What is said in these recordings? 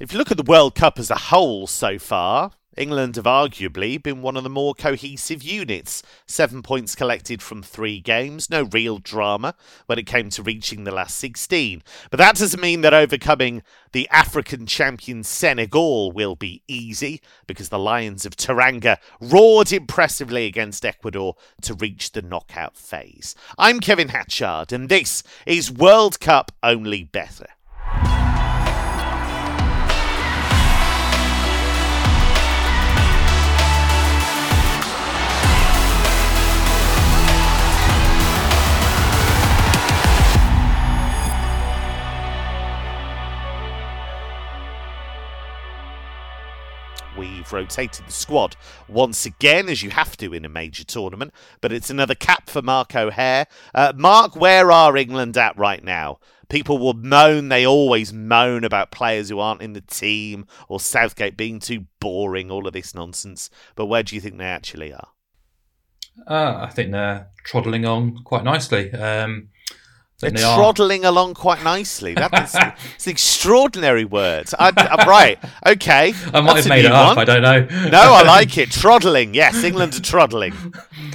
If you look at the World Cup as a whole so far, England have arguably been one of the more cohesive units. Seven points collected from three games, no real drama when it came to reaching the last 16. But that doesn't mean that overcoming the African champion Senegal will be easy, because the Lions of Teranga roared impressively against Ecuador to reach the knockout phase. I'm Kevin Hatchard, and this is World Cup Only Better. We've rotated the squad once again, as you have to in a major tournament, but it's another cap for Mark O'Haire. Uh, Mark, where are England at right now? People will moan, they always moan about players who aren't in the team or Southgate being too boring, all of this nonsense. But where do you think they actually are? Uh, I think they're troddling on quite nicely. Um, they're troddling along quite nicely. That's it's an extraordinary word. I, am right. Okay. I might have made it up. One. I don't know. no, I like it. Troddling. Yes, England are troddling.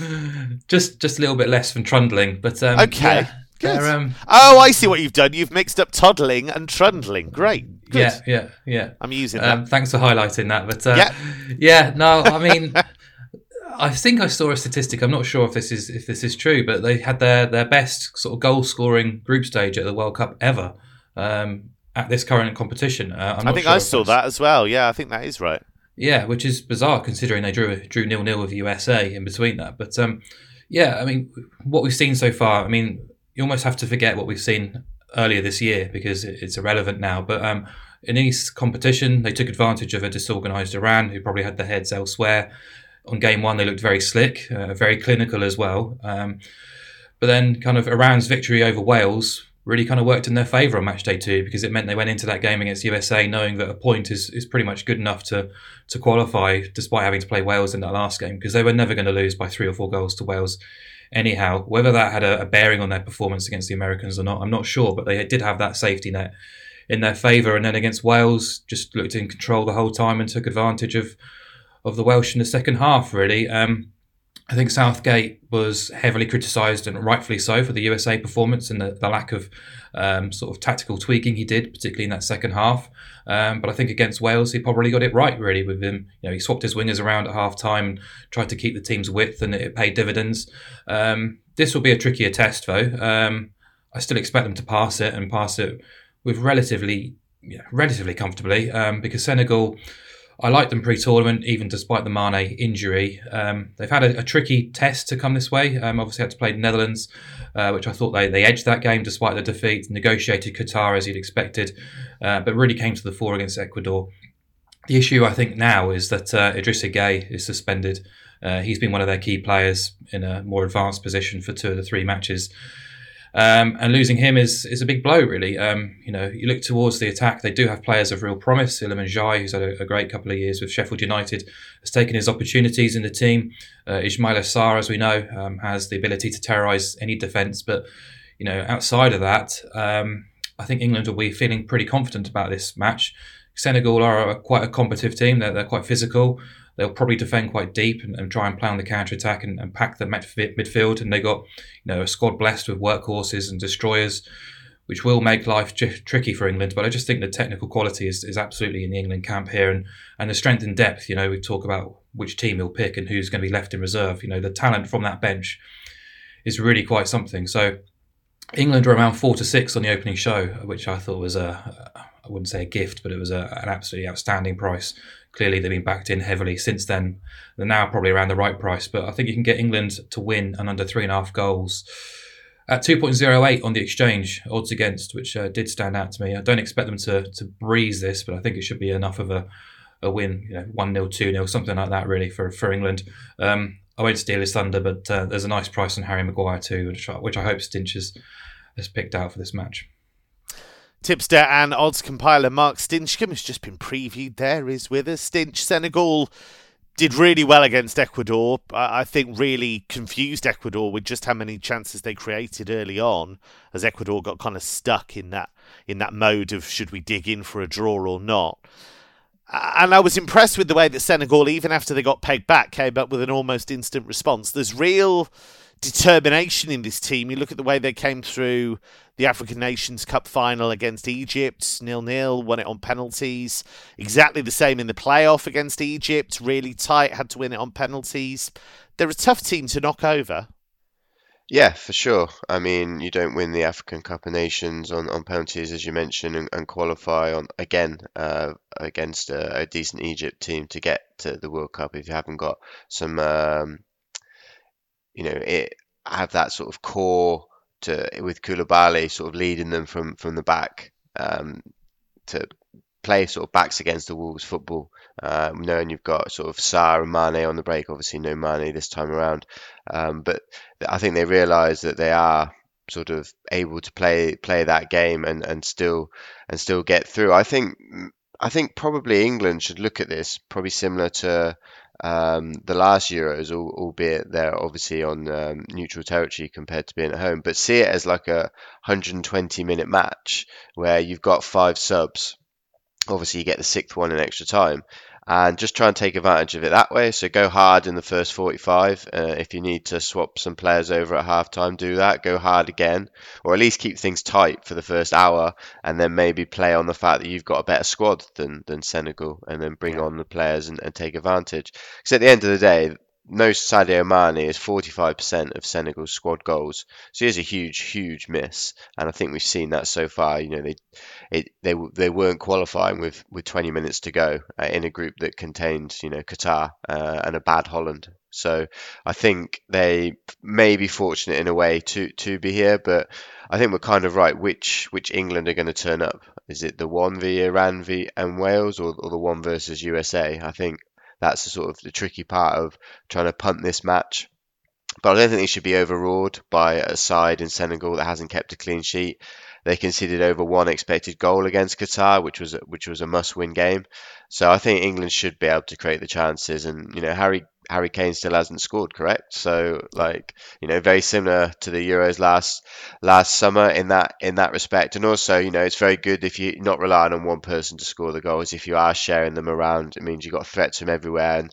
just just a little bit less than trundling, but um, okay. Yeah, um, oh, I see what you've done. You've mixed up toddling and trundling. Great. Good. Yeah, yeah, yeah. I'm using um, that. Thanks for highlighting that. But uh, yeah, yeah. No, I mean. I think I saw a statistic. I'm not sure if this is if this is true, but they had their their best sort of goal scoring group stage at the World Cup ever um, at this current competition. Uh, i think sure I saw that as well. Yeah, I think that is right. Yeah, which is bizarre considering they drew drew nil nil with USA in between that. But um, yeah, I mean, what we've seen so far. I mean, you almost have to forget what we've seen earlier this year because it's irrelevant now. But um, in this competition, they took advantage of a disorganised Iran who probably had their heads elsewhere on game one, they looked very slick, uh, very clinical as well. Um, but then, kind of Iran's victory over Wales really kind of worked in their favour on match day two because it meant they went into that game against USA knowing that a point is, is pretty much good enough to to qualify despite having to play Wales in that last game because they were never going to lose by three or four goals to Wales anyhow. Whether that had a, a, bearing on their performance against the Americans or not, I'm not sure, but they did have that safety net in their favour. And then against Wales, just looked in control the whole time and took advantage of of the Welsh in the second half, really. Um, I think Southgate was heavily criticised, and rightfully so, for the USA performance and the, the lack of um, sort of tactical tweaking he did, particularly in that second half. Um, but I think against Wales, he probably got it right, really, with him. You know, he swapped his wingers around at half time and tried to keep the team's width, and it paid dividends. Um, this will be a trickier test, though. Um, I still expect them to pass it and pass it with relatively, yeah, relatively comfortably, um, because Senegal I like them pre-tournament, even despite the Mane injury. Um, they've had a, a, tricky test to come this way. Um, obviously, had to play the Netherlands, uh, which I thought they, they edged that game despite the defeat. Negotiated Qatar as you'd expected, uh, but really came to the fore against Ecuador. The issue I think now is that uh, Idrissa Gueye is suspended. Uh, he's been one of their key players in a more advanced position for two of the three matches. Um, and losing him is is a big blow, really. Um, you know, you look towards the attack; they do have players of real promise. Iliman Ndiaye, who's had a, a, great couple of years with Sheffield United, has taken his opportunities in the team. Uh, Ismaila Sarr, as we know, um, has the ability to terrorise any defence. But you know, outside of that, um, I think England will be feeling pretty confident about this match. Senegal are a, quite a competitive team; they're, they're quite physical they'll probably defend quite deep and, and try and play on the counter attack and, and, pack the midfield. And they got you know a squad blessed with workhorses and destroyers, which will make life tricky for England. But I just think the technical quality is, is absolutely in the England camp here, and and the strength and depth. You know, we talk about which team he'll pick and who's going to be left in reserve. You know, the talent from that bench is really quite something. So. England were around four to six on the opening show, which I thought was a, I wouldn't say a gift, but it was a, an absolutely outstanding price Clearly, they've been backed in heavily since then. They're now probably around the right price, but I think you can get England to win and under three and a half goals at 2.08 on the exchange odds against, which uh, did stand out to me. I don't expect them to to breeze this, but I think it should be enough of a, a win, you know, 1 0, 2 0, something like that, really, for, for England. Um, I won't steal his thunder, but uh, there's a nice price on Harry Maguire too, which I, which I hope Stinch has, has picked out for this match. Tipster and odds compiler Mark Stinchcombe has just been previewed there, is with us. Stinch, Senegal did really well against Ecuador. I think really confused Ecuador with just how many chances they created early on, as Ecuador got kind of stuck in that in that mode of should we dig in for a draw or not. And I was impressed with the way that Senegal, even after they got pegged back, came up with an almost instant response. There's real determination in this team. You look at the way they came through the African Nations Cup final against Egypt, nil nil, won it on penalties. Exactly the same in the playoff against Egypt, really tight, had to win it on penalties. They're a tough team to knock over. Yeah, for sure. I mean, you don't win the African Cup of Nations on, on penalties, as you mentioned, and, and qualify on again uh, against a, a, decent Egypt team to get to the World Cup if you haven't got some, um, you know, it have that sort of core to with Koulibaly sort of leading them from from the back um, to play sort of backs against the Wolves football. Um, knowing you've got sort of Sarr and Mane on the break, obviously no Mane this time around, um, but I think they realise that they are sort of able to play play that game and, and still and still get through. I think I think probably England should look at this probably similar to um, the last Euros, albeit they're obviously on um, neutral territory compared to being at home, but see it as like a 120 minute match where you've got five subs. Obviously, you get the sixth one in extra time, and just try and take advantage of it that way. So go hard in the first 45. Uh, if you need to swap some players over at halftime, do that. Go hard again, or at least keep things tight for the first hour, and then maybe play on the fact that you've got a better squad than than Senegal, and then bring yeah. on the players and, and take advantage. Because at the end of the day, no Sadio Mane is 45% of Senegal's squad goals. So he is a huge, huge miss, and I think we've seen that so far. You know, they it, they they weren't qualifying with, with 20 minutes to go uh, in a group that contained you know Qatar uh, and a bad Holland. So I think they may be fortunate in a way to to be here, but I think we're kind of right. Which which England are going to turn up? Is it the one v Iran v and Wales, or, or the one versus USA? I think that's the sort of the tricky part of trying to punt this match. But I don't think they should be overawed by a side in Senegal that hasn't kept a clean sheet. They conceded over one expected goal against Qatar, which was which was a must-win game. So I think England should be able to create the chances. And you know, Harry Harry Kane still hasn't scored, correct? So like you know, very similar to the Euros last last summer in that in that respect. And also, you know, it's very good if you're not relying on one person to score the goals. If you are sharing them around, it means you've got threats from everywhere. And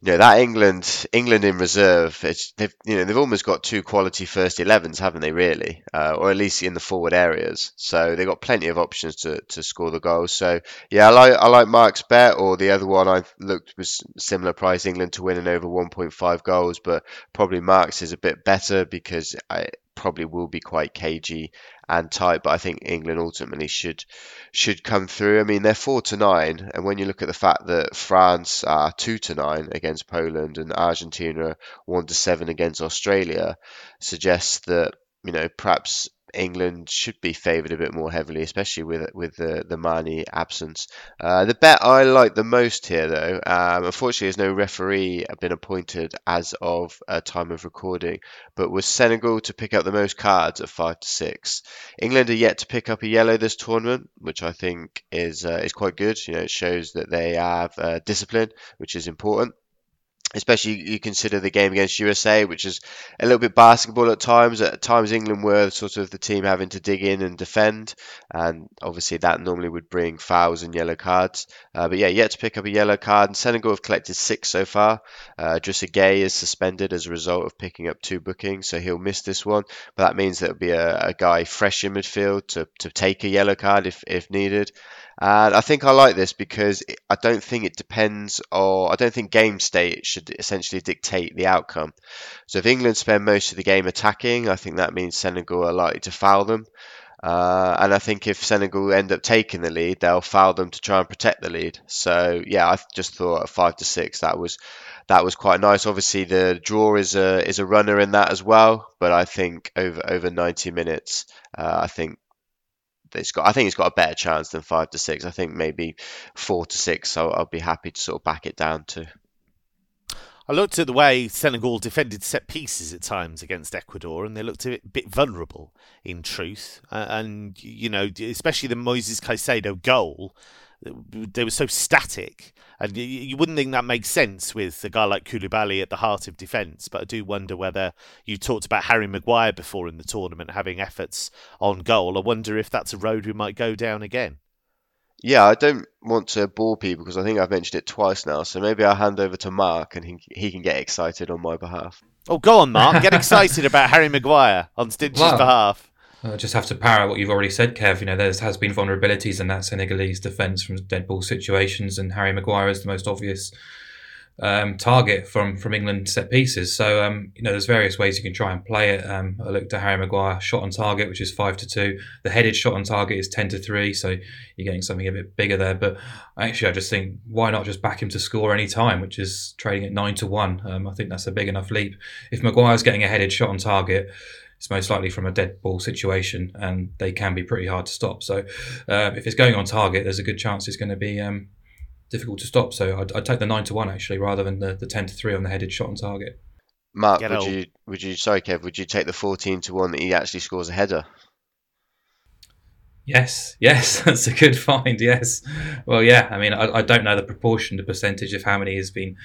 you know that England England in reserve. They've you know they've almost got two quality first 11s, haven't they? Really, uh, or at least in the forward areas. So they've got plenty of options to, to score the goals. So yeah, I like I like Mark's bet, or the other one I looked was similar price England to win in over 1.5 goals, but probably Mark's is a bit better because I probably will be quite cagey and tight, but I think England ultimately should should come through. I mean, they're four to nine, and when you look at the fact that France are two to nine against Poland and Argentina one to seven against Australia, suggests that you know perhaps England should be favoured a bit more heavily, especially with with the the Mane absence. Uh, the bet I like the most here, though, um, unfortunately, there's no referee been appointed as of uh, time of recording, but was Senegal to pick up the most cards at five to six. England are yet to pick up a yellow this tournament, which I think is uh, is quite good. You know, it shows that they have uh, discipline, which is important especially you consider the game against USA, which is a little bit basketball at times. At times, England were sort of the team having to dig in and defend, and obviously that normally would bring fouls and yellow cards. Uh, but yeah, yet to pick up a yellow card. And Senegal have collected six so far. Uh, Idrissa Gueye is suspended as a result of picking up two bookings, so he'll miss this one. But that means there'll be a, a guy fresh in midfield to, to take a yellow card if, if needed. And I think I like this because I don't think it depends, or I don't think game state should essentially dictate the outcome. So if England spend most of the game attacking, I think that means Senegal are likely to foul them. Uh, and I think if Senegal end up taking the lead, they'll foul them to try and protect the lead. So yeah, I just thought at five to six that was that was quite nice. Obviously, the draw is a is a runner in that as well. But I think over over 90 minutes, uh, I think it's got. I think it's got a better chance than five to six. I think maybe four to six. So I'll be happy to sort of back it down to. I looked at the way Senegal defended set pieces at times against Ecuador, and they looked a bit, vulnerable in truth. Uh, and you know, especially the Moises Caicedo goal they were so static, and you, you wouldn't think that makes sense with a guy like Koulibaly at the heart of defence. But I do wonder whether you talked about Harry Maguire before in the tournament having efforts on goal. I wonder if that's a road we might go down again. Yeah, I don't want to bore people because I think I've mentioned it twice now. So maybe I'll hand over to Mark and he, he can get excited on my behalf. Oh, go on, Mark. Get excited about Harry Maguire on Stinch's well, behalf. I just have to parrot what you've already said, Kev. You know, there has been vulnerabilities in that Senegalese defence from dead ball situations, and Harry Maguire is the most obvious um, target from from England set pieces. So um, you know, there's various ways you can try and play it. Um, I looked at Harry Maguire shot on target, which is five to two. The headed shot on target is ten to three, so you're getting something a bit bigger there. But actually, I just think why not just back him to score any time, which is trading at nine to one. Um, I think that's a big enough leap. If Maguire's getting a headed shot on target it's most likely from a dead ball situation, and they can be pretty hard to stop. So, uh, if it's going on target, there's a good chance it's going to be um, difficult to stop. So, I'd, I'd, take the nine to one actually, rather than the, the ten to three on the headed shot on target. Mark, Get would old. you would you sorry, Kev, would you take the fourteen to one that he actually scores a header? Yes, yes, that's a good find. Yes, well, yeah. I mean, I, I, don't know the proportion, the percentage of how many has been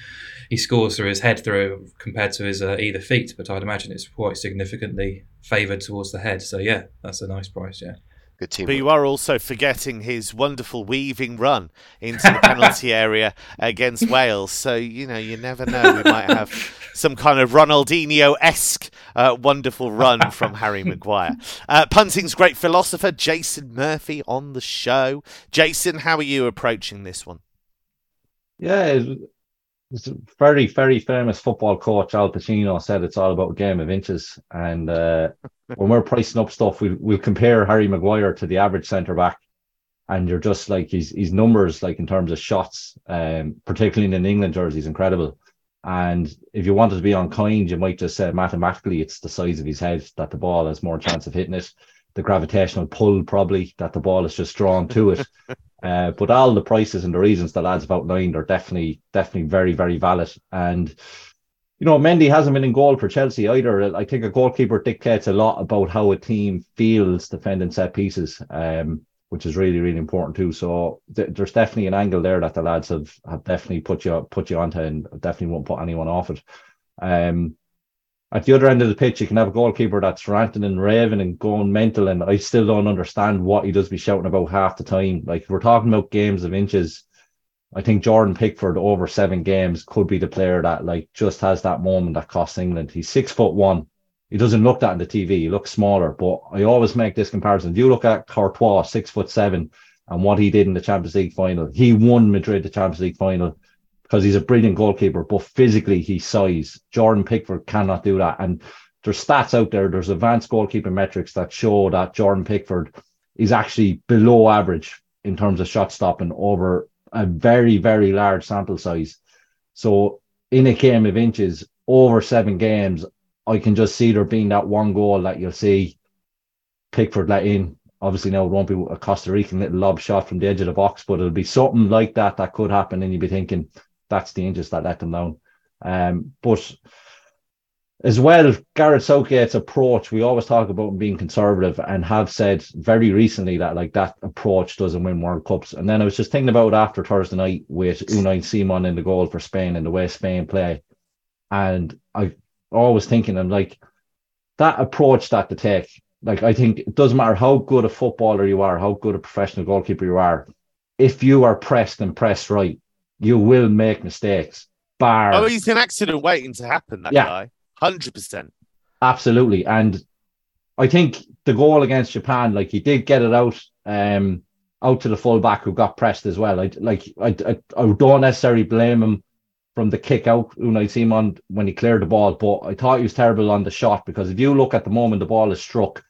he scores through his head through compared to his uh, either feet, but I'd imagine it's quite significantly favoured towards the head. So yeah, that's a nice price. Yeah. Good team. But you are also forgetting his wonderful weaving run into the penalty area against Wales. So, you know, you never know. We might have some kind of Ronaldinho esque uh, wonderful run from Harry Maguire. Uh, punting's great philosopher, Jason Murphy, on the show. Jason, how are you approaching this one? Yeah, a very, very famous football coach, Al Pacino, said it's all about a game of inches. And uh, when we're pricing up stuff, we, we'll compare Harry Maguire to the average centre back. And you're just like his, his numbers, like in terms of shots, um, particularly in an England jersey, is incredible. And if you wanted to be unkind, you might just say mathematically it's the size of his head that the ball has more chance of hitting it. The gravitational pull, probably, that the ball is just drawn to it. Uh, but all the prices and the reasons the lads have outlined are definitely, definitely very, very valid. And, you know, Mendy hasn't been in goal for Chelsea either. I think a goalkeeper dictates a lot about how a team feels defending set pieces, um, which is really, really important too. So th- there's definitely an angle there that the lads have, have definitely put you put you onto and definitely won't put anyone off it. Um, at the other end of the pitch, you can have a goalkeeper that's ranting and raving and going mental, and I still don't understand what he does be shouting about half the time. Like we're talking about games of inches. I think Jordan Pickford over seven games could be the player that like just has that moment that costs England. He's six foot one. He doesn't look that in the TV. He looks smaller, but I always make this comparison. If you look at Courtois, six foot seven, and what he did in the Champions League final, he won Madrid the Champions League final because he's a brilliant goalkeeper, but physically he's size. Jordan Pickford cannot do that. And there's stats out there, there's advanced goalkeeping metrics that show that Jordan Pickford is actually below average in terms of shot stopping over a very, very large sample size. So in a game of inches, over seven games, I can just see there being that one goal that you'll see Pickford let in. Obviously, now it won't be a Costa Rican little lob shot from the edge of the box, but it'll be something like that that could happen. And you'd be thinking, that's the that let them down. Um, but as well, Gareth Southgate's approach, we always talk about being conservative and have said very recently that like that approach doesn't win World Cups. And then I was just thinking about after Thursday night with Unai Simon in the goal for Spain and the way Spain play. And I always thinking I'm like that approach that to take. Like I think it doesn't matter how good a footballer you are, how good a professional goalkeeper you are, if you are pressed and pressed right, you will make mistakes. Bar. Oh, he's an accident waiting to happen. That yeah. guy, hundred percent. Absolutely, and I think the goal against Japan, like he did get it out, um, out to the fullback who got pressed as well. I like I, I, I don't necessarily blame him from the kick out Unai Simon when he cleared the ball, but I thought he was terrible on the shot because if you look at the moment the ball is struck,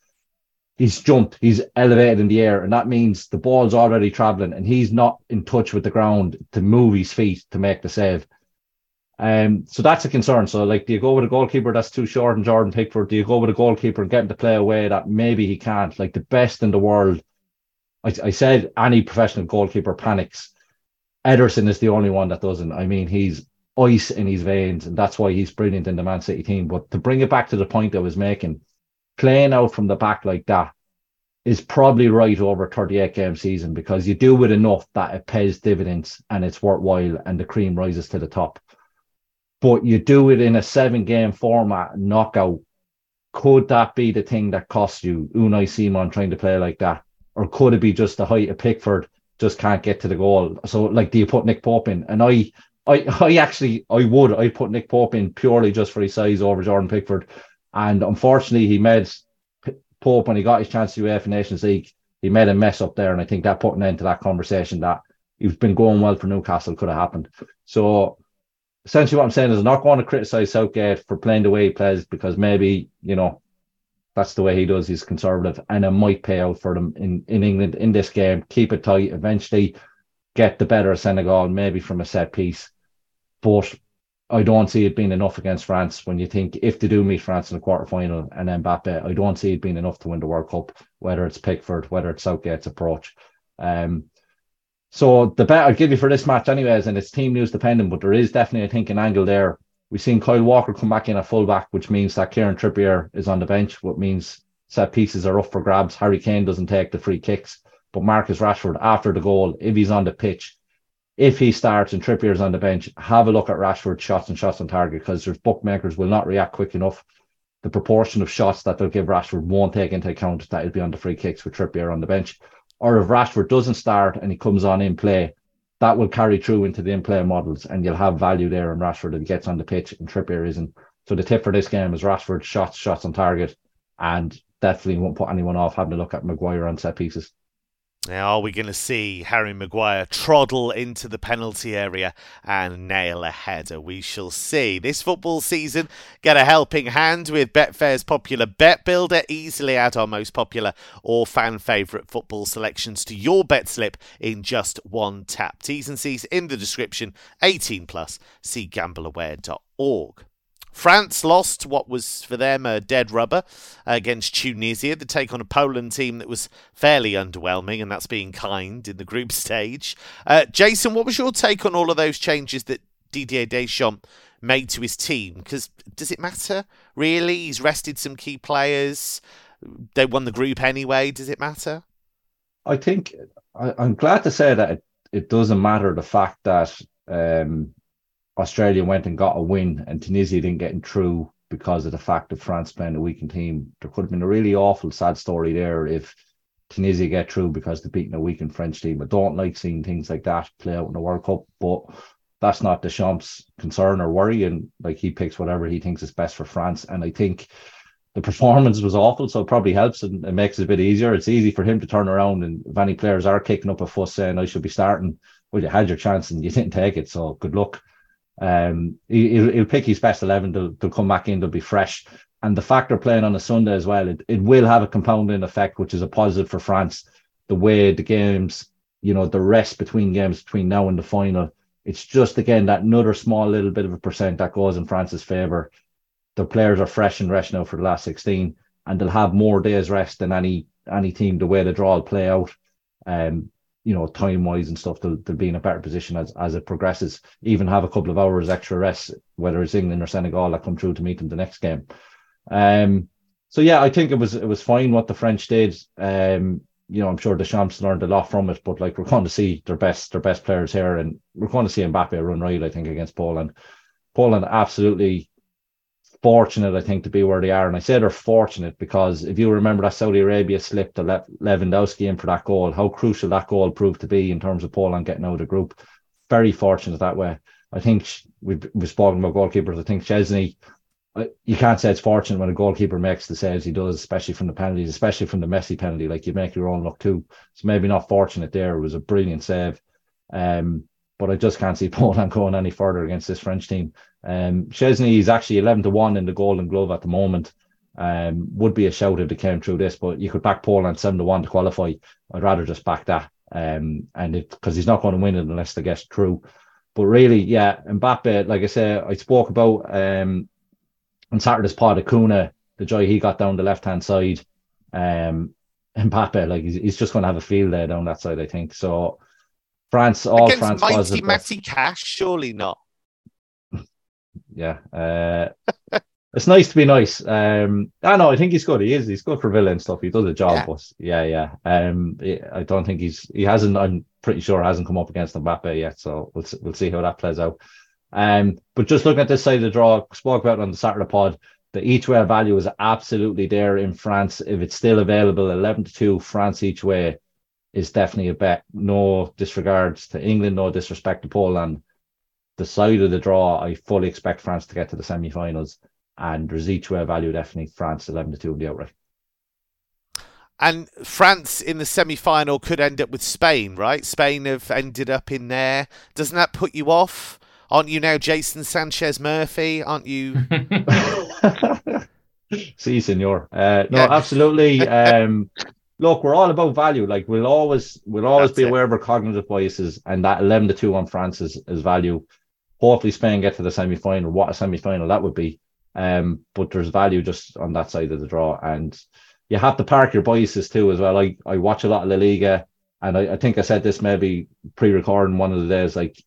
he's jumped, he's elevated in the air, and that means the ball's already traveling, and he's not in touch with the ground to move his feet to make the save. Um, so that's a concern. So, like, do you go with a goalkeeper that's too short and Jordan Pickford? Do you go with a goalkeeper and get him to play away that maybe he can't? Like the best in the world, I, I said any professional goalkeeper panics. Ederson is the only one that doesn't. I mean, he's ice in his veins, and that's why he's brilliant in the Man City team. But to bring it back to the point I was making, playing out from the back like that, is probably right over 38 game season because you do it enough that it pays dividends and it's worthwhile and the cream rises to the top. But you do it in a seven game format knockout. Could that be the thing that costs you Unai Simon trying to play like that? Or could it be just the height of Pickford just can't get to the goal? So like do you put Nick Pope in? And I I I actually I would I put Nick Pope in purely just for his size over Jordan Pickford. And unfortunately he made Pope, when he got his chance to UEFA Nations League, he made a mess up there. And I think that put an end to that conversation that he's been going well for Newcastle could have happened. So essentially what I'm saying is I'm not going to criticise Southgate for playing the way he plays because maybe, you know, that's the way he does. He's conservative and it might pay out for them in, in England in this game. Keep it tight, eventually get the better of Senegal, maybe from a set piece. But I don't see it being enough against France when you think if they do meet France in the quarter final and Mbappe, I don't see it being enough to win the World Cup, whether it's Pickford, whether it's Southgate's approach. Um, so the bet I'd give you for this match, anyways, and it's team news dependent, but there is definitely, I think, an angle there. We've seen Kyle Walker come back in at fullback, which means that Kieran Trippier is on the bench, what means set pieces are up for grabs. Harry Kane doesn't take the free kicks, but Marcus Rashford, after the goal, if he's on the pitch, if he starts and Trippier's on the bench, have a look at Rashford's shots and shots on target because there's bookmakers will not react quick enough. The proportion of shots that they'll give Rashford won't take into account that he'll be on the free kicks with Trippier on the bench. Or if Rashford doesn't start and he comes on in play, that will carry through into the in play models and you'll have value there in Rashford if he gets on the pitch and Trippier isn't. So the tip for this game is Rashford shots, shots on target, and definitely won't put anyone off having a look at Maguire on set pieces. Now, are we going to see Harry Maguire troddle into the penalty area and nail a header? We shall see. This football season, get a helping hand with Betfair's popular Bet Builder. Easily add our most popular or fan favourite football selections to your bet slip in just one tap. T's and C's in the description. 18 plus. See gambleaware.org. France lost what was for them a dead rubber against Tunisia. The take on a Poland team that was fairly underwhelming, and that's being kind in the group stage. Uh, Jason, what was your take on all of those changes that Didier Deschamps made to his team? Because does it matter really? He's rested some key players. They won the group anyway. Does it matter? I think I, am glad to say that it, it doesn't matter the fact that um, Australia went and got a win and Tunisia didn't get in through because of the fact of France playing a weakened team. There could have been a really awful, sad story there if Tunisia get through because they're beating a weakened French team. I don't like seeing things like that play out in the World Cup, but that's not Deschamps' concern or worry. And like he picks whatever he thinks is best for France. And I think the performance was awful, so it probably helps and it makes it a bit easier. It's easy for him to turn around, and if any players are kicking up a fuss saying I should be starting, well, you had your chance and you didn't take it, so good luck. Um, he, will he'll pick his best 11. They'll, they'll come back in, they'll be fresh. And the factor playing on a Sunday as well, it, it will have a compounding effect, which is a positive for France. The way the games, you know, the rest between games between now and the final, it's just again that another small little bit of a percent that goes in France's favour. The players are fresh and rest now for the last 16, and they'll have more days rest than any any team the way the draw will play out. Um, you know, time wise and stuff, they'll, they'll be in a better position as, as it progresses. Even have a couple of hours extra rest, whether it's England or Senegal that come through to meet them the next game. Um, so yeah, I think it was it was fine what the French did. Um, you know, I'm sure Deschamps learned a lot from it, but like we're going to see their best their best players here, and we're going to see Mbappe run right. I think against Poland. Poland absolutely fortunate, I think, to be where they are. And I say they're fortunate because if you remember that Saudi Arabia slipped to Le- Lewandowski in for that goal, how crucial that goal proved to be in terms of Poland getting out of the group. Very fortunate that way. I think we've, we've spoken about goalkeepers. I think Szczesny, uh, you can't say it's fortunate when a goalkeeper makes the saves he does, especially from the penalties, especially from the Messi penalty. Like you make your own luck too. It's maybe not fortunate there. It was a brilliant save. Um, but I just can't see Poland going any further against this French team. Um, Szczesny is actually 11 to 1 in the Golden Glove at the moment. Um, would be a shout if they came through this, but you could back Poland 7 to 1 to qualify. I'd rather just back that. Um, and it because he's not going to win it unless they get through. But really, yeah, Mbappe, like I said, I spoke about um on Saturday's of Acuna, the joy he got down the left hand side. Um, Mbappe, like he's, he's just going to have a field there down that side, I think. So France, all Against France mighty positive. Matty Cash, surely not. Yeah. Uh, it's nice to be nice. Um, I know. I think he's good. He is. He's good for Villa and stuff. He does a job. Yeah. But yeah, yeah. Um, I don't think he's. He hasn't. I'm pretty sure hasn't come up against Mbappe yet. So we'll we'll see how that plays out. Um, but just looking at this side of the draw, spoke about on the Saturday pod. The each way value is absolutely there in France. If it's still available, eleven to two, France each way is definitely a bet. No disregards to England, no disrespect to Poland. The side of the draw, I fully expect France to get to the semi-finals, and there's each way value definitely France eleven to two in the outright. And France in the semi final could end up with Spain, right? Spain have ended up in there. Doesn't that put you off? Aren't you now Jason Sanchez Murphy? Aren't you? See, senor. Uh, no, Yeah. absolutely. Um, look, we're all about value. Like we'll always, we'll always That's be it. aware of our cognitive biases, and that eleven to two on France is, is value. Hopefully, Spain get to the semi final. What a semi final that would be. Um, but there's value just on that side of the draw, and you have to park your biases too as well. I I watch a lot of La Liga, and I, I think I said this maybe pre-recording one of the days. Like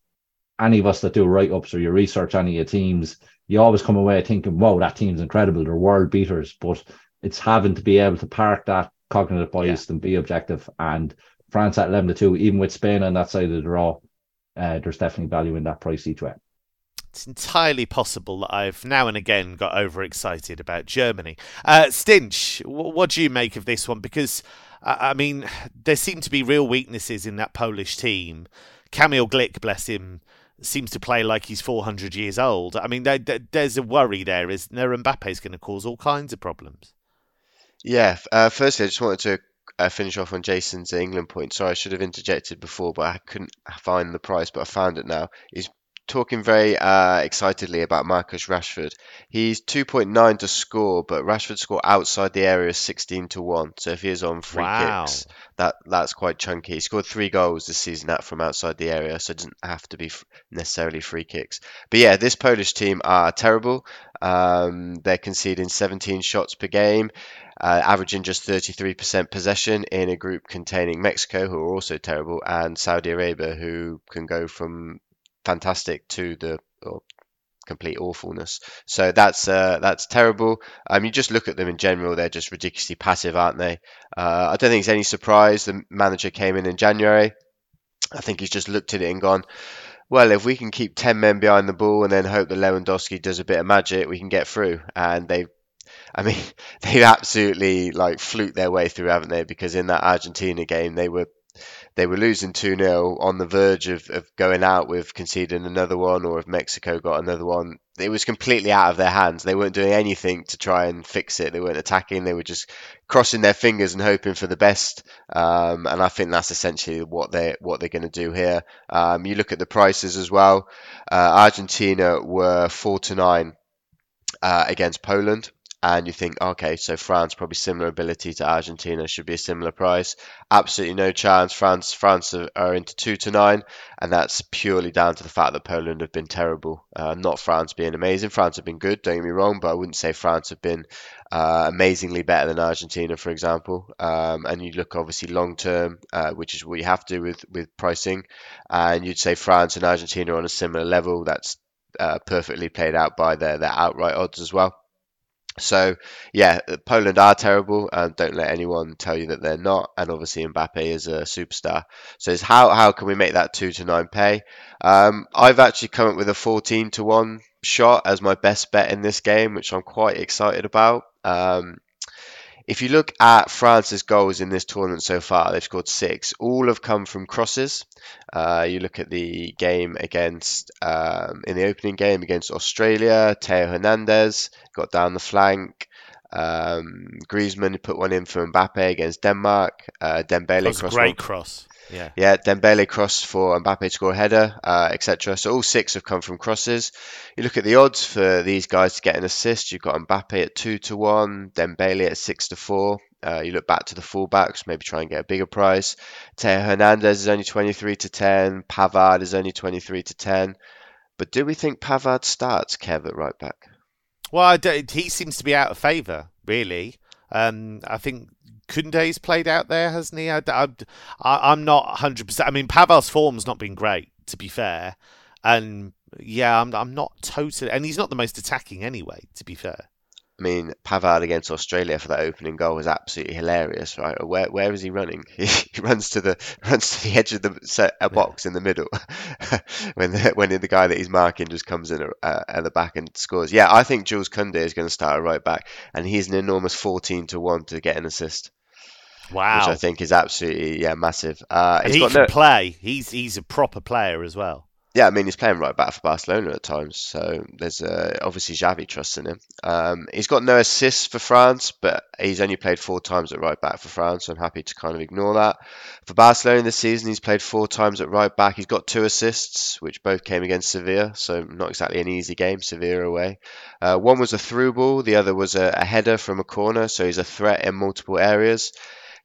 any of us that do write ups or you research any of your teams, you always come away thinking, "Wow, that team's incredible. They're world beaters." But it's having to be able to park that cognitive bias and be objective. And France at eleven to two, even with Spain on that side of the draw, uh, there's definitely value in that price each way. It's entirely possible that I've now and again got overexcited about Germany. Uh, Stinch, wh- what do you make of this one? Because, I mean, there seem to be real weaknesses in that Polish team. Kamil Glik, bless him, seems to play like he's 400 years old. I mean, there, there, there's a worry there, isn't there? Going to cause all kinds of problems. Yeah. Uh, firstly, I just wanted to uh, finish off on Jason's England point. Sorry, I should have interjected before, but I couldn't find the price, but I found it now. He's talking very uh, excitedly about Marcus Rashford. He's 2.9 to score, but Rashford score outside the area is 16 to 1. So if he is on free Wow. kicks, that that's quite chunky. He scored three goals this season out from outside the area, so it doesn't have to be necessarily free kicks. But yeah, this Polish team are terrible. Um, they're conceding 17 shots per game, uh, averaging just 33% possession in a group containing Mexico, who are also terrible, and Saudi Arabia, who can go from fantastic to the complete awfulness. So that's uh, that's terrible. Um, you just look at them in general; they're just ridiculously passive, aren't they? Uh, I don't think it's any surprise the manager came in in January. I think he's just looked at it and gone, well, if we can keep 10 men behind the ball and then hope that Lewandowski does a bit of magic, we can get through. And they, I mean, they've absolutely like fluked their way through, haven't they? Because in that Argentina game, they were they were losing 2 0 on the verge of, of going out with conceding another one, or if Mexico got another one. It was completely out of their hands. They weren't doing anything to try and fix it. They weren't attacking. They were just crossing their fingers and hoping for the best. Um, and I think that's essentially what they what they're going to do here. Um, you look at the prices as well. Uh, Argentina were four to nine uh, against Poland, and you think, okay, so France probably similar ability to Argentina should be a similar price. Absolutely no chance. France France are, into two to nine, and that's purely down to the fact that Poland have been terrible. Uh, not France being amazing. France have been good. Don't get me wrong, but I wouldn't say France have been uh, amazingly better than Argentina, for example. Um, and you look obviously long term, uh, which is what you have to do with with pricing, and you'd say France and Argentina are on a similar level. That's uh, perfectly played out by their their outright odds as well. So yeah, Poland are terrible, and don't let anyone tell you that they're not. And obviously Mbappe is a superstar. So it's how how can we make that two to nine pay? Um, I've actually come up with a fourteen to one shot as my best bet in this game, which I'm quite excited about. Um, if you look at France's goals in this tournament so far, they've scored six. All have come from crosses. Uh, you look at the game against, um, in the opening game against Australia, Theo Hernandez got down the flank. Um, Griezmann put one in for Mbappe against Denmark. Uh, Dembele That was a crossed great one cross. Yeah. yeah, Dembele cross for Mbappe to score a header, uh, etc. So all six have come from crosses. You look at the odds for these guys to get an assist. You've got Mbappe at two to one, Dembele at six to four. Uh, you look back to the fullbacks, maybe try and get a bigger price. Theo Hernandez is only 23 to 10. Pavard is only 23 to 10. But do we think Pavard starts Kev at right back? Well, he seems to be out of favour, really. Um, I think Koundé's played out there, hasn't he? I, am not 100%. I mean, Pavard's form's not been great, to be fair. And yeah, I'm, I'm not totally. And he's not the most attacking anyway, to be fair. I mean, Pavard against Australia for that opening goal was absolutely hilarious, right? Where where is he running? He runs to the runs to the edge of the set, a box in the middle when the, when the guy that he's marking just comes in uh, at the back and scores. Yeah, I think Jules Koundé is going to start a right back, and he's an enormous fourteen to one to get an assist. Wow, which I think is absolutely yeah massive. Uh, and he can no... play. He's he's a proper player as well. Yeah, I mean he's playing right back for Barcelona at times, so there's uh, obviously Xavi trusts in him. Um, he's got no assists for France, but he's only played four times at right back for France, so I'm happy to kind of ignore that. For Barcelona this season, he's played four times at right back. He's got two assists, which both came against Sevilla, so not exactly an easy game, Sevilla away. Uh, one was a through ball, the other was a, a header from a corner, so he's a threat in multiple areas.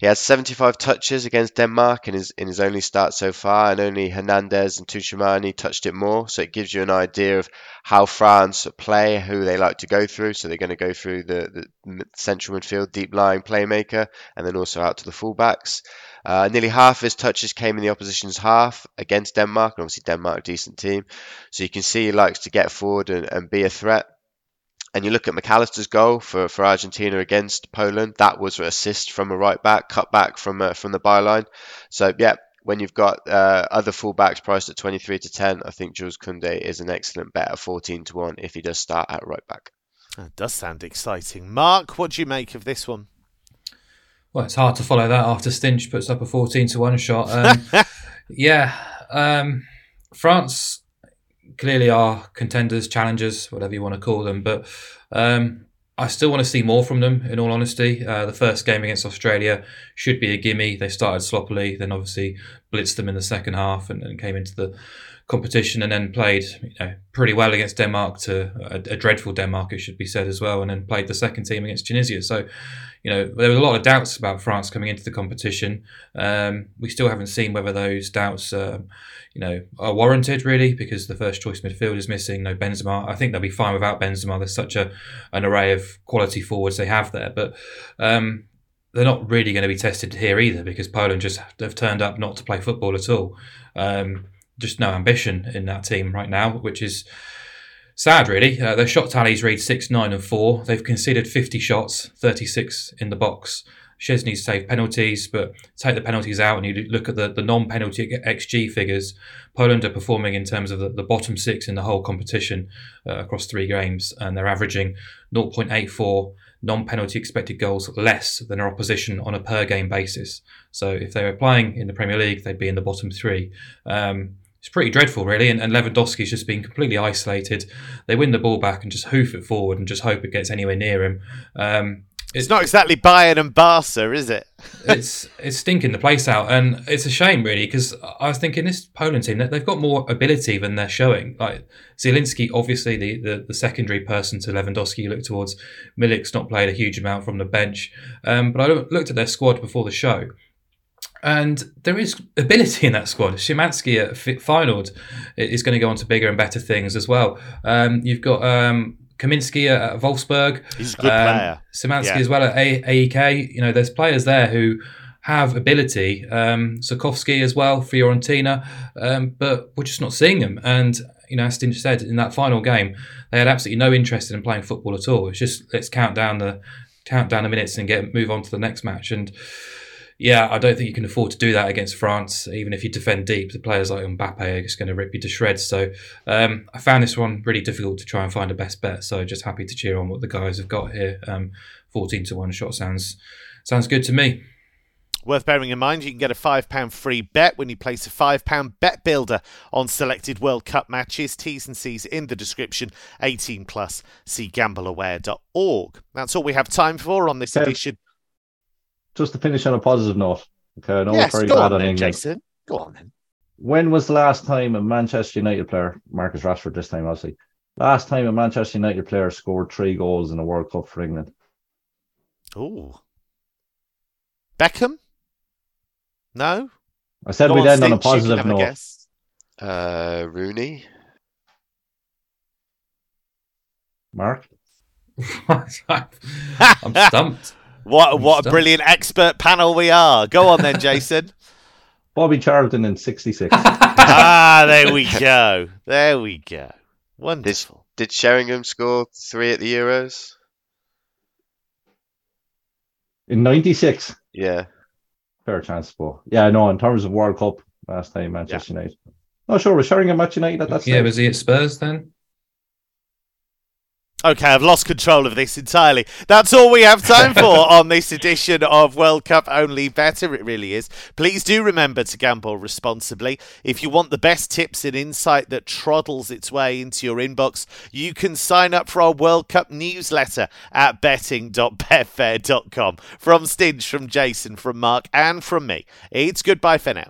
He has 75 touches against Denmark in his in his only start so far, and only Hernandez and Tchouameni touched it more. So it gives you an idea of how France play, who they like to go through. So they're going to go through the, the central midfield, deep lying playmaker, and then also out to the fullbacks. Uh, nearly half of his touches came in the opposition's half against Denmark, and obviously Denmark a decent team. So you can see he likes to get forward and, and be a threat. And you look at Mac Allister's goal for, for Argentina against Poland. That was an assist from a right back, cut back from uh, from the byline. So yeah, when you've got uh, other fullbacks priced at 23 to 10, I think Jules Koundé is an excellent bet at 14 to 1 if he does start at right back. That does sound exciting. Mark, what do you make of this one? Well, it's hard to follow that after Stinch puts up a 14 to 1 shot. Um, yeah, um, France clearly are contenders, challengers, whatever you want to call them. But um, I still want to see more from them. In all honesty, uh, the first game against Australia should be a gimme. They started sloppily, then obviously blitzed them in the second half, and, and came into the competition, and then played you know pretty well against Denmark to a, a, dreadful Denmark, it should be said as well, and then played the second team against Tunisia. So. You know, there were a lot of doubts about France coming into the competition. Um, we still haven't seen whether those doubts uh, you know, are warranted really because the first choice midfield is missing. No Benzema. I think they'll be fine without Benzema. There's such a an array of quality forwards they have there, but um, they're not really going to be tested here either because Poland just have turned up not to play football at all. Um, just no ambition in that team right now, which is sad really. Uh, their shot tallies read six, nine, and four. They've conceded 50 shots, 36 in the box. Szczesny's saved penalties, but take the penalties out and you look at the, the non penalty XG figures, Poland are performing in terms of the, the bottom six in the whole competition uh, across three games, and they're averaging 0.84 non penalty expected goals less than their opposition on a per game basis. So if they were playing in the Premier League, they'd be in the bottom three. Um, it's pretty dreadful, really. And, and Lewandowski's just been completely isolated. They win the ball back and just hoof it forward and just hope it gets anywhere near him. Um, it's, not exactly Bayern and Barca, is it? it's it's stinking the place out, and it's a shame really because I was thinking this Poland team they've got more ability than they're showing. Like Zielinski, obviously the, the, the secondary person to Lewandowski you look towards. Milik's not played a huge amount from the bench, um, but I looked at their squad before the show, and there is ability in that squad. Szymanski at Feyenoord is going to go on to bigger and better things as well. Um, you've got um, Kaminski at Wolfsburg. He's a good um, player. Szymanski yeah. as well at a- AEK. You know, there's players there who have ability. Um, Sokovsky as well, Fiorentina, um, but we're just not seeing them. And you know, as Stinch said in that final game, they had absolutely no interest in playing football at all. It's just let's count down the count down the minutes and get move on to the next match. And yeah, I don't think you can afford to do that against France. Even if you defend deep, the players like Mbappe are just going to rip you to shreds. So um, I found this one really difficult to try and find a best bet. So just happy to cheer on what the guys have got here. Um, Fourteen to one shot sounds sounds good to me. Worth bearing in mind, you can get a £5 free bet when you place a £5 bet builder on selected World Cup matches. T's and C's in the description. 18 plus. See gambleaware.org. That's all we have time for on this edition just to finish on a positive note. Okay, I know yes, very bad on, on then, England. Jason. Go on then. When was the last time a Manchester United player, Marcus Rashford this time obviously, last time a Manchester United player scored three goals in a World Cup for England? Oh. Beckham? No? I said we'd end on a positive note. Uh, Rooney? Mark? I'm stumped. What what a brilliant expert panel we are. Go on then, Jason. Bobby Charlton in '66. ah, there we go. There we go. Wonderful. Did, did Sheringham score three at the Euros? In '96, Yeah. fair chance, but yeah, no. In terms of World Cup, last time Manchester United. Not sure. Was Sheringham Match United at that stage? Yeah, was he at Spurs then? Okay, I've lost control of this entirely. That's all we have time for on this edition of World Cup Only Better. It really is. Please do remember to gamble responsibly. If you want the best tips and insight that troddles its way into your inbox, you can sign up for our World Cup newsletter at betting.betfair.com. From Stinch, from Jason, from Mark, and from me, it's goodbye for now.